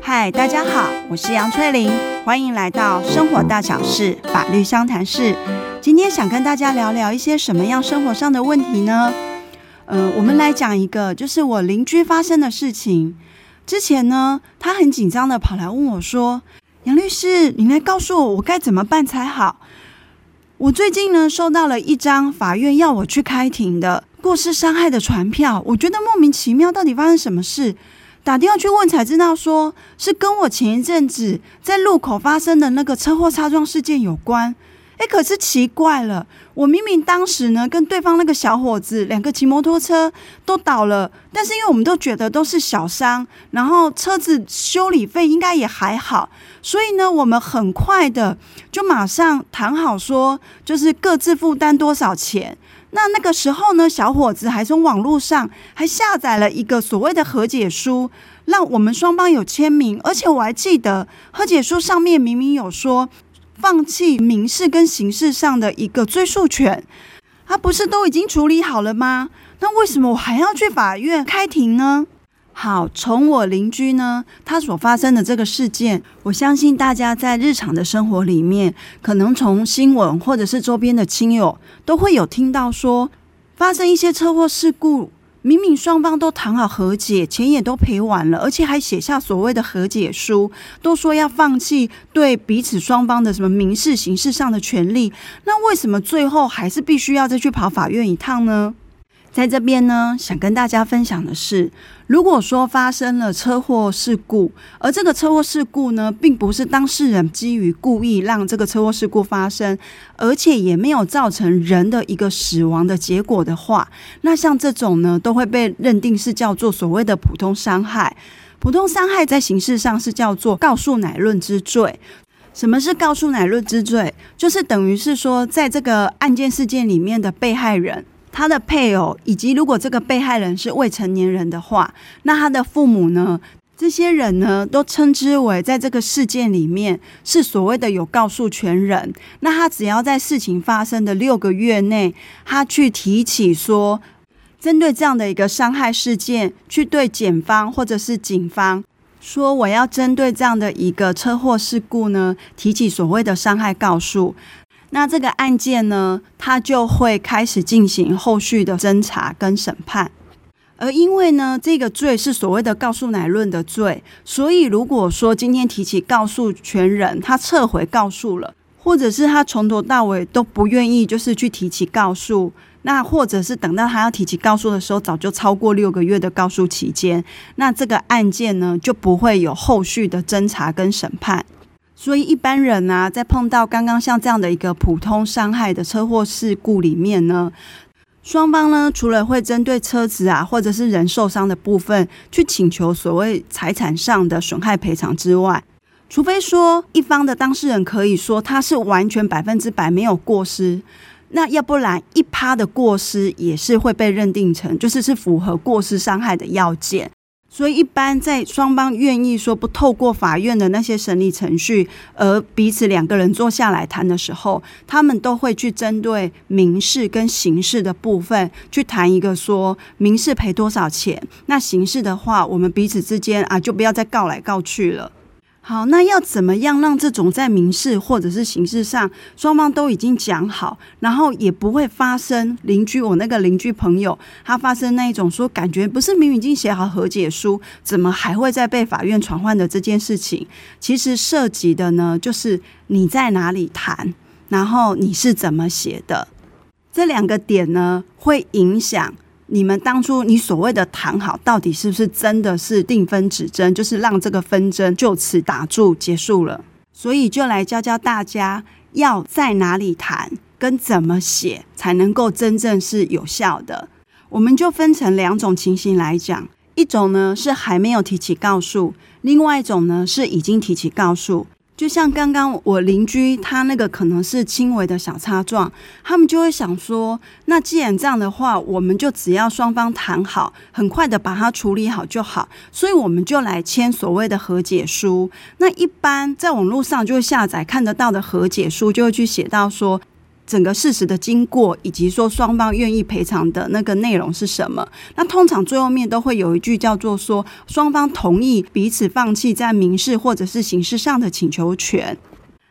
嗨，大家好，我是杨翠玲，欢迎来到生活大小事法律相谈室。今天想跟大家聊聊一些什么样生活上的问题呢？呃，我们来讲一个，就是我邻居发生的事情。之前呢，他很紧张的跑来问我说：“杨律师，你来告诉我，我该怎么办才好？我最近呢，收到了一张法院要我去开庭的过失伤害的传票，我觉得莫名其妙，到底发生什么事？打电话去问才知道，说是跟我前一阵子在路口发生的那个车祸擦撞事件有关。”哎，可是奇怪了，我明明当时呢跟对方那个小伙子两个骑摩托车都倒了，但是因为我们都觉得都是小伤，然后车子修理费应该也还好，所以呢我们很快的就马上谈好说，就是各自负担多少钱。那那个时候呢，小伙子还从网络上还下载了一个所谓的和解书，让我们双方有签名，而且我还记得和解书上面明明有说。放弃民事跟刑事上的一个追诉权，他不是都已经处理好了吗？那为什么我还要去法院开庭呢？好，从我邻居呢，他所发生的这个事件，我相信大家在日常的生活里面，可能从新闻或者是周边的亲友都会有听到说，发生一些车祸事故。明明双方都谈好和解，钱也都赔完了，而且还写下所谓的和解书，都说要放弃对彼此双方的什么民事、刑事上的权利，那为什么最后还是必须要再去跑法院一趟呢？在这边呢，想跟大家分享的是，如果说发生了车祸事故，而这个车祸事故呢，并不是当事人基于故意让这个车祸事故发生，而且也没有造成人的一个死亡的结果的话，那像这种呢，都会被认定是叫做所谓的普通伤害。普通伤害在刑事上是叫做告诉乃论之罪。什么是告诉乃论之罪？就是等于是说，在这个案件事件里面的被害人。他的配偶，以及如果这个被害人是未成年人的话，那他的父母呢？这些人呢，都称之为在这个事件里面是所谓的有告诉权人。那他只要在事情发生的六个月内，他去提起说，针对这样的一个伤害事件，去对检方或者是警方说，我要针对这样的一个车祸事故呢，提起所谓的伤害告诉。那这个案件呢，它就会开始进行后续的侦查跟审判。而因为呢，这个罪是所谓的告诉乃论的罪，所以如果说今天提起告诉权人，他撤回告诉了，或者是他从头到尾都不愿意，就是去提起告诉，那或者是等到他要提起告诉的时候，早就超过六个月的告诉期间，那这个案件呢，就不会有后续的侦查跟审判。所以一般人、啊，在碰到刚刚像这样的一个普通伤害的车祸事故里面呢，双方呢，除了会针对车子啊，或者是人受伤的部分去请求所谓财产上的损害赔偿之外，除非说一方的当事人可以说他是完全百分之百没有过失，那要不然一趴的过失也是会被认定成就是是符合过失伤害的要件。所以，一般在双方愿意说不透过法院的那些审理程序，而彼此两个人坐下来谈的时候，他们都会去针对民事跟刑事的部分去谈一个说民事赔多少钱，那刑事的话，我们彼此之间啊就不要再告来告去了。好，那要怎么样让这种在民事或者是刑事上双方都已经讲好，然后也不会发生邻居我那个邻居朋友他发生那一种说感觉不是明明已经写好和解书，怎么还会再被法院传唤的这件事情？其实涉及的呢，就是你在哪里谈，然后你是怎么写的，这两个点呢，会影响。你们当初你所谓的谈好，到底是不是真的是定分止争，就是让这个纷争就此打住结束了？所以就来教教大家要在哪里谈，跟怎么写才能够真正是有效的。我们就分成两种情形来讲，一种呢是还没有提起告诉，另外一种呢是已经提起告诉。就像刚刚我邻居他那个可能是轻微的小擦撞，他们就会想说，那既然这样的话，我们就只要双方谈好，很快的把它处理好就好，所以我们就来签所谓的和解书。那一般在网络上就会下载看得到的和解书，就会去写到说，整个事实的经过，以及说双方愿意赔偿的那个内容是什么？那通常最后面都会有一句叫做说，双方同意彼此放弃在民事或者是刑事上的请求权。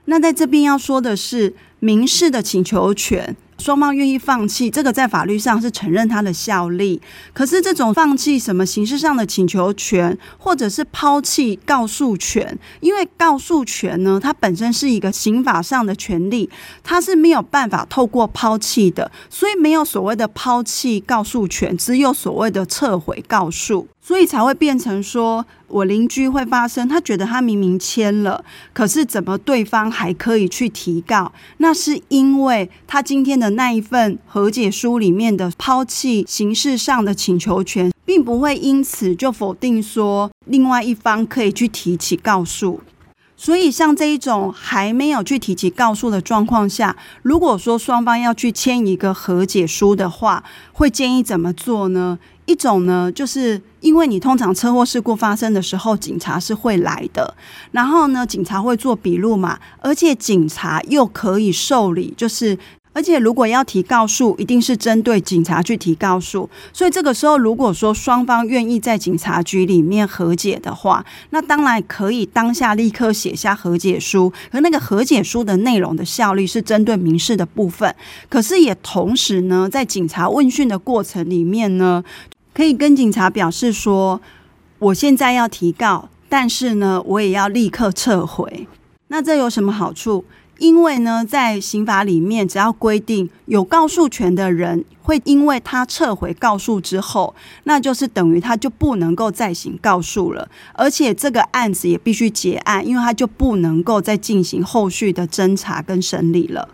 那在这边要说的是，民事的请求权。双方愿意放弃，这个在法律上是承认它的效力。可是这种放弃什么形式上的请求权，或者是抛弃告诉权，因为告诉权呢，它本身是一个刑法上的权利，它是没有办法透过抛弃的，所以没有所谓的抛弃告诉权，只有所谓的撤回告诉。所以才会变成说，我邻居会发生，他觉得他明明签了，可是怎么对方还可以去提告？那是因为他今天的那一份和解书里面的抛弃形式上的请求权，并不会因此就否定说另外一方可以去提起告诉。所以像这一种还没有去提起告诉的状况下，如果说双方要去签一个和解书的话，会建议怎么做呢？一种呢，就是因为你通常车祸事故发生的时候，警察是会来的，然后呢，警察会做笔录嘛，而且警察又可以受理，就是。而且，如果要提告诉，一定是针对警察去提告诉。所以这个时候，如果说双方愿意在警察局里面和解的话，那当然可以当下立刻写下和解书。而那个和解书的内容的效力是针对民事的部分，可是也同时呢，在警察问讯的过程里面呢，可以跟警察表示说，我现在要提告，但是呢，我也要立刻撤回。那这有什么好处？因为呢，在刑法里面，只要规定有告诉权的人会因为他撤回告诉之后，那就是等于他就不能够再行告诉了，而且这个案子也必须结案，因为他就不能够再进行后续的侦查跟审理了。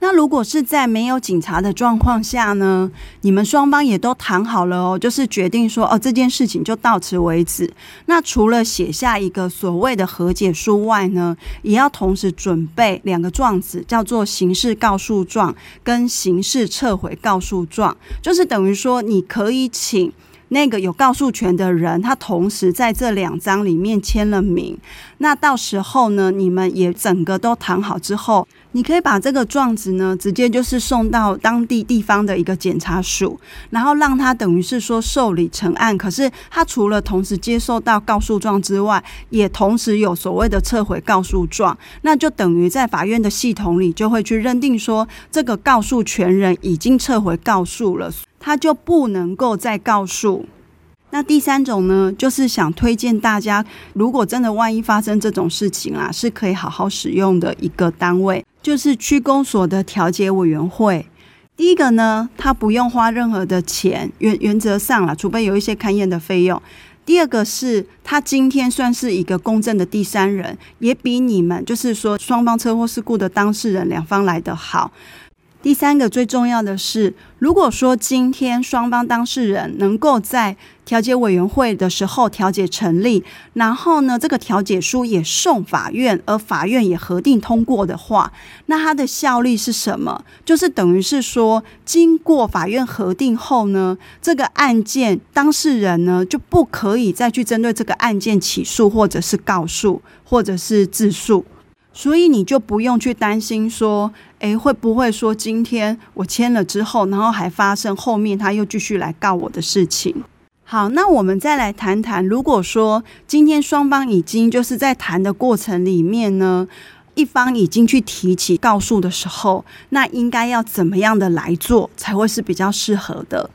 那如果是在没有警察的状况下呢？你们双方也都谈好了哦，就是决定说哦，这件事情就到此为止。那除了写下一个所谓的和解书外呢，也要同时准备两个状子，叫做刑事告诉状跟刑事撤回告诉状，就是等于说你可以请。那个有告诉权的人，他同时在这两张里面签了名。那到时候呢，你们也整个都谈好之后，你可以把这个状子呢，直接就是送到当地地方的一个检察署，然后让他等于是说受理成案。可是他除了同时接受到告诉状之外，也同时有所谓的撤回告诉状，那就等于在法院的系统里就会去认定说，这个告诉权人已经撤回告诉了。他就不能够再告诉。那第三种呢，就是想推荐大家，如果真的万一发生这种事情啊，是可以好好使用的一个单位，就是区公所的调解委员会。第一个呢，他不用花任何的钱，原原则上啦，除非有一些勘验的费用。第二个是他今天算是一个公正的第三人，也比你们就是说双方车祸事故的当事人两方来得好。第三个最重要的是，如果说今天双方当事人能够在调解委员会的时候调解成立，然后呢，这个调解书也送法院，而法院也核定通过的话，那它的效力是什么？就是等于是说，经过法院核定后呢，这个案件当事人呢就不可以再去针对这个案件起诉，或者是告诉，或者是自诉。所以你就不用去担心说，诶，会不会说今天我签了之后，然后还发生后面他又继续来告我的事情？好，那我们再来谈谈，如果说今天双方已经就是在谈的过程里面呢，一方已经去提起告诉的时候，那应该要怎么样的来做才会是比较适合的？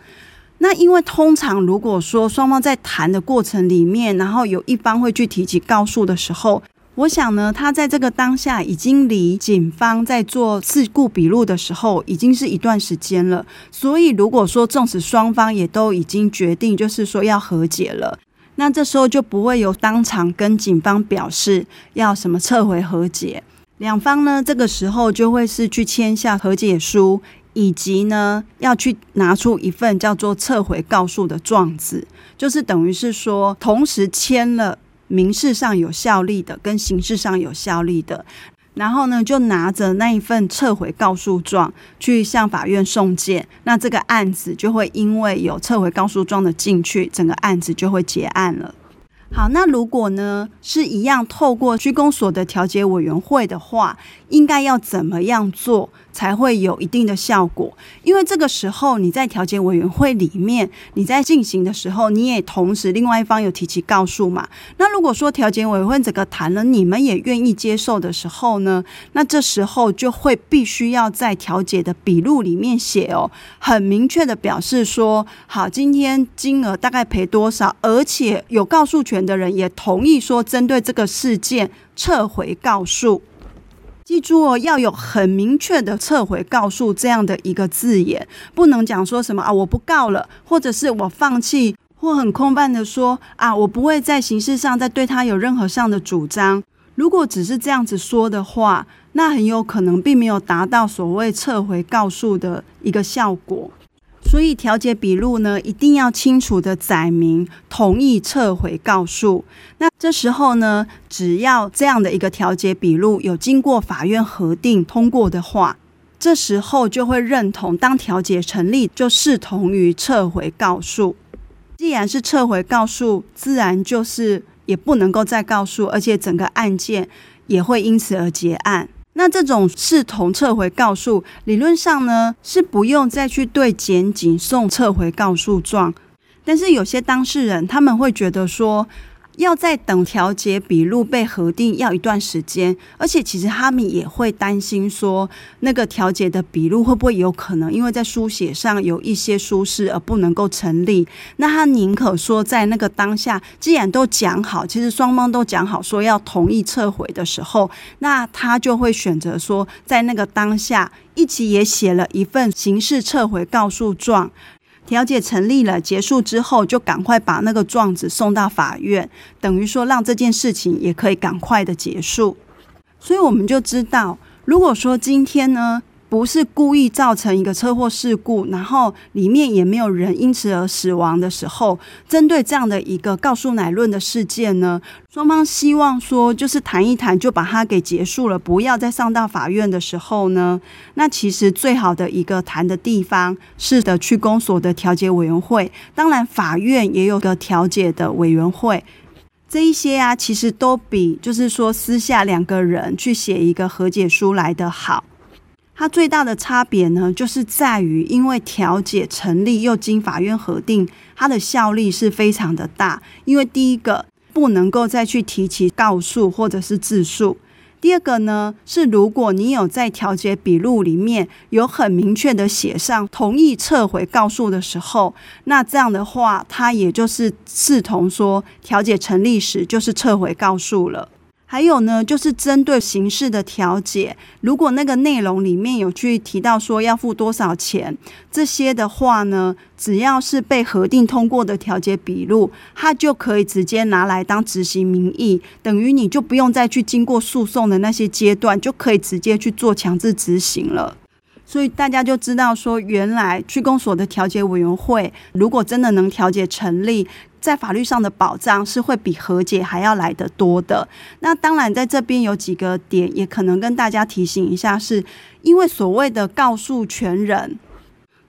那因为通常如果说双方在谈的过程里面，然后有一方会去提起告诉的时候，我想呢，他在这个当下已经离警方在做事故笔录的时候，已经是一段时间了。所以，如果说纵使双方也都已经决定，就是说要和解了，那这时候就不会有当场跟警方表示要什么撤回和解。两方呢，这个时候就会是去签下和解书，以及呢要去拿出一份叫做撤回告诉的状子，就是等于是说同时签了。民事上有效力的跟刑事上有效力的，然后呢，就拿着那一份撤回告诉状去向法院送件，那这个案子就会因为有撤回告诉状的进去，整个案子就会结案了。好，那如果呢是一样透过区公所的调解委员会的话，应该要怎么样做才会有一定的效果。因为这个时候你在调解委员会里面，你在进行的时候，你也同时另外一方有提起告诉嘛。那如果说调解委员会整个谈了，你们也愿意接受的时候呢，那这时候就会必须要在调解的笔录里面写哦，很明确的表示说，好，今天金额大概赔多少，而且有告诉权的人也同意说，针对这个事件撤回告诉。记住哦，要有很明确的撤回告诉这样的一个字眼，不能讲说什么啊，我不告了，或者是我放弃，或很空泛的说啊，我不会在形式上再对他有任何上的主张。如果只是这样子说的话，那很有可能并没有达到所谓撤回告诉的一个效果。所以调解笔录呢，一定要清楚的载明同意撤回告诉。那这时候呢，只要这样的一个调解笔录有经过法院核定通过的话，这时候就会认同当调解成立，就视同于撤回告诉。既然是撤回告诉，自然就是也不能够再告诉，而且整个案件也会因此而结案。那这种视同撤回告诉，理论上呢，是不用再去对检警送撤回告诉状，但是有些当事人他们会觉得说，要在等调解笔录被核定要一段时间，而且其实他们也会担心说，那个调解的笔录会不会有可能因为在书写上有一些疏失而不能够成立？那他宁可说在那个当下，既然都讲好，其实双方都讲好说要同意撤回的时候，那他就会选择说在那个当下一起也写了一份刑事撤回告诉状。调解成立了，结束之后就赶快把那个状子送到法院，等于说让这件事情也可以赶快的结束。所以我们就知道，如果说今天呢，不是故意造成一个车祸事故，然后里面也没有人因此而死亡的时候，针对这样的一个告诉乃论的事件呢，双方希望说就是谈一谈就把它给结束了，不要再上到法院的时候呢，那其实最好的一个谈的地方是的区公所的调解委员会，当然法院也有个调解的委员会，这一些啊，其实都比就是说私下两个人去写一个和解书来的好。它最大的差别呢，就是在于，因为调解成立又经法院核定，它的效力是非常的大。因为第一个不能够再去提起告诉或者是自诉；第二个呢，是如果你有在调解笔录里面有很明确的写上同意撤回告诉的时候，那这样的话，它也就是视同说调解成立时就是撤回告诉了。还有呢，就是针对刑事的调解，如果那个内容里面有去提到说要付多少钱，这些的话呢，只要是被核定通过的调解笔录，它就可以直接拿来当执行名义，等于你就不用再去经过诉讼的那些阶段，就可以直接去做强制执行了。所以大家就知道说，原来区公所的调解委员会，如果真的能调解成立，在法律上的保障是会比和解还要来得多的。那当然，在这边有几个点，也可能跟大家提醒一下，是因为所谓的告诉权人，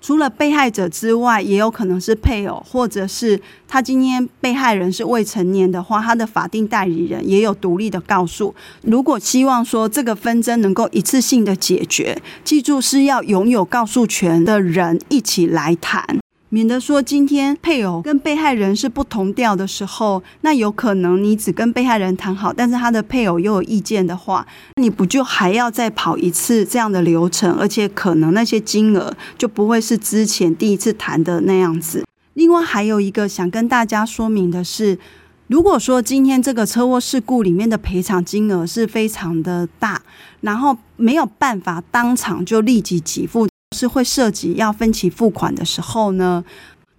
除了被害者之外，也有可能是配偶，或者是他今天被害人是未成年的话，他的法定代理人也有独立的告诉。如果希望说这个纷争能够一次性的解决，记住是要拥有告诉权的人一起来谈。免得说今天配偶跟被害人是不同调的时候，那有可能你只跟被害人谈好，但是他的配偶又有意见的话，你不就还要再跑一次这样的流程？而且可能那些金额就不会是之前第一次谈的那样子。另外还有一个想跟大家说明的是，如果说今天这个车祸事故里面的赔偿金额是非常的大，然后没有办法当场就立即给付。是会涉及要分期付款的时候呢，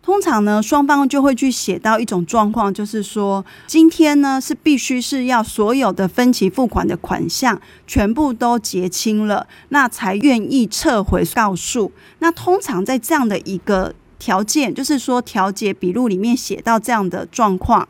通常呢双方就会去写到一种状况，就是说今天呢是必须是要所有的分期付款的款项全部都结清了，那才愿意撤回告诉。那通常在这样的一个条件，就是说调解笔录里面写到这样的状况。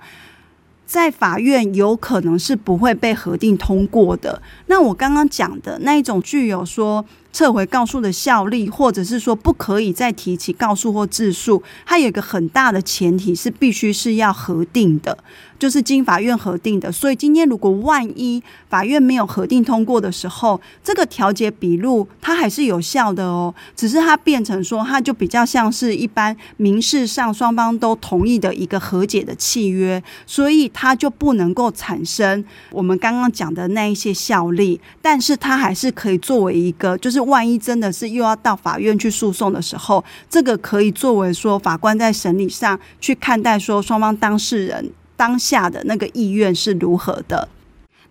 在法院有可能是不会被核定通过的。那我刚刚讲的那一种具有说撤回告诉的效力，或者是说不可以再提起告诉或自诉，它有一个很大的前提是必须是要核定的。就是经法院核定的，所以今天如果万一法院没有核定通过的时候，这个调解笔录它还是有效的哦，只是它变成说，它就比较像是一般民事上双方都同意的一个和解的契约，所以它就不能够产生我们刚刚讲的那一些效力，但是它还是可以作为一个，就是万一真的是又要到法院去诉讼的时候，这个可以作为说法官在审理上去看待说双方当事人。当下的那个意愿是如何的？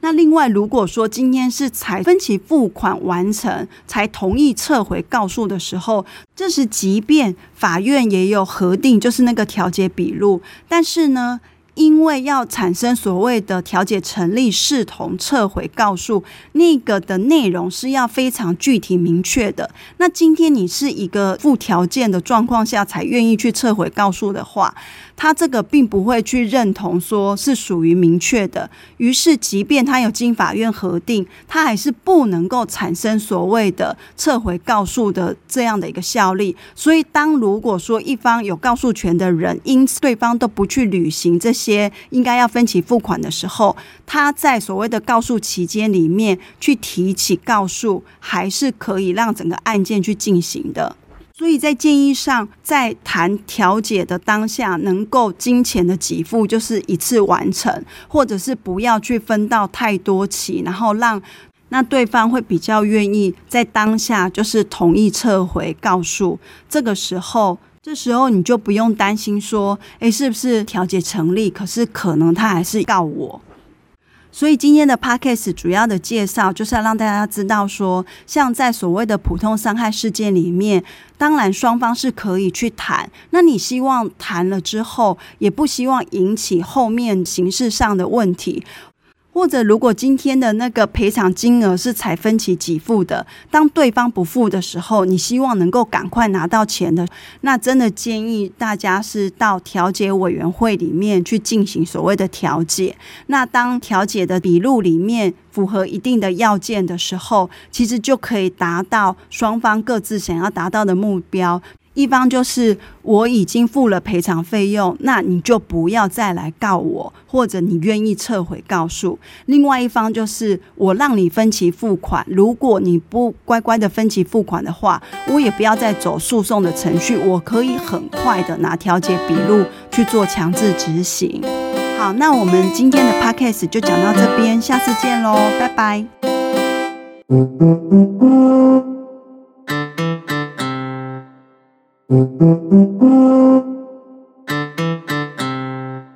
那另外，如果说今天是才分期付款完成才同意撤回告诉的时候，这是即便法院也有核定，就是那个调解笔录，但是呢，因为要产生所谓的调解成立，视同撤回告诉，那个的内容是要非常具体明确的。那今天你是一个附条件的状况下才愿意去撤回告诉的话，他这个并不会去认同说是属于明确的。于是，即便他有经法院核定，他还是不能够产生所谓的撤回告诉的这样的一个效力。所以，当如果说一方有告诉权的人，因对方都不去履行这。些应该要分期付款的时候，他在所谓的告诉期间里面去提起告诉，还是可以让整个案件去进行的。所以在建议上，在谈调解的当下，能够金钱的给付就是一次完成，或者是不要去分到太多期，然后让那对方会比较愿意在当下就是同意撤回告诉。这个时候。这时候你就不用担心说，诶，是不是调解成立？可是可能他还是告我。所以今天的 podcast 主要的介绍就是要让大家知道说，像在所谓的普通伤害事件里面，当然双方是可以去谈。那你希望谈了之后，也不希望引起后面形式上的问题。或者，如果今天的那个赔偿金额是才分期给付的，当对方不付的时候，你希望能够赶快拿到钱的，那真的建议大家是到调解委员会里面去进行所谓的调解。那当调解的笔录里面符合一定的要件的时候，其实就可以达到双方各自想要达到的目标。一方就是我已经付了赔偿费用，那你就不要再来告我，或者你愿意撤回告诉。另外一方就是我让你分期付款，如果你不乖乖的分期付款的话，我也不要再走诉讼的程序，我可以很快的拿调解笔录去做强制执行。好，那我们今天的 podcast 就讲到这边，下次见喽，拜拜。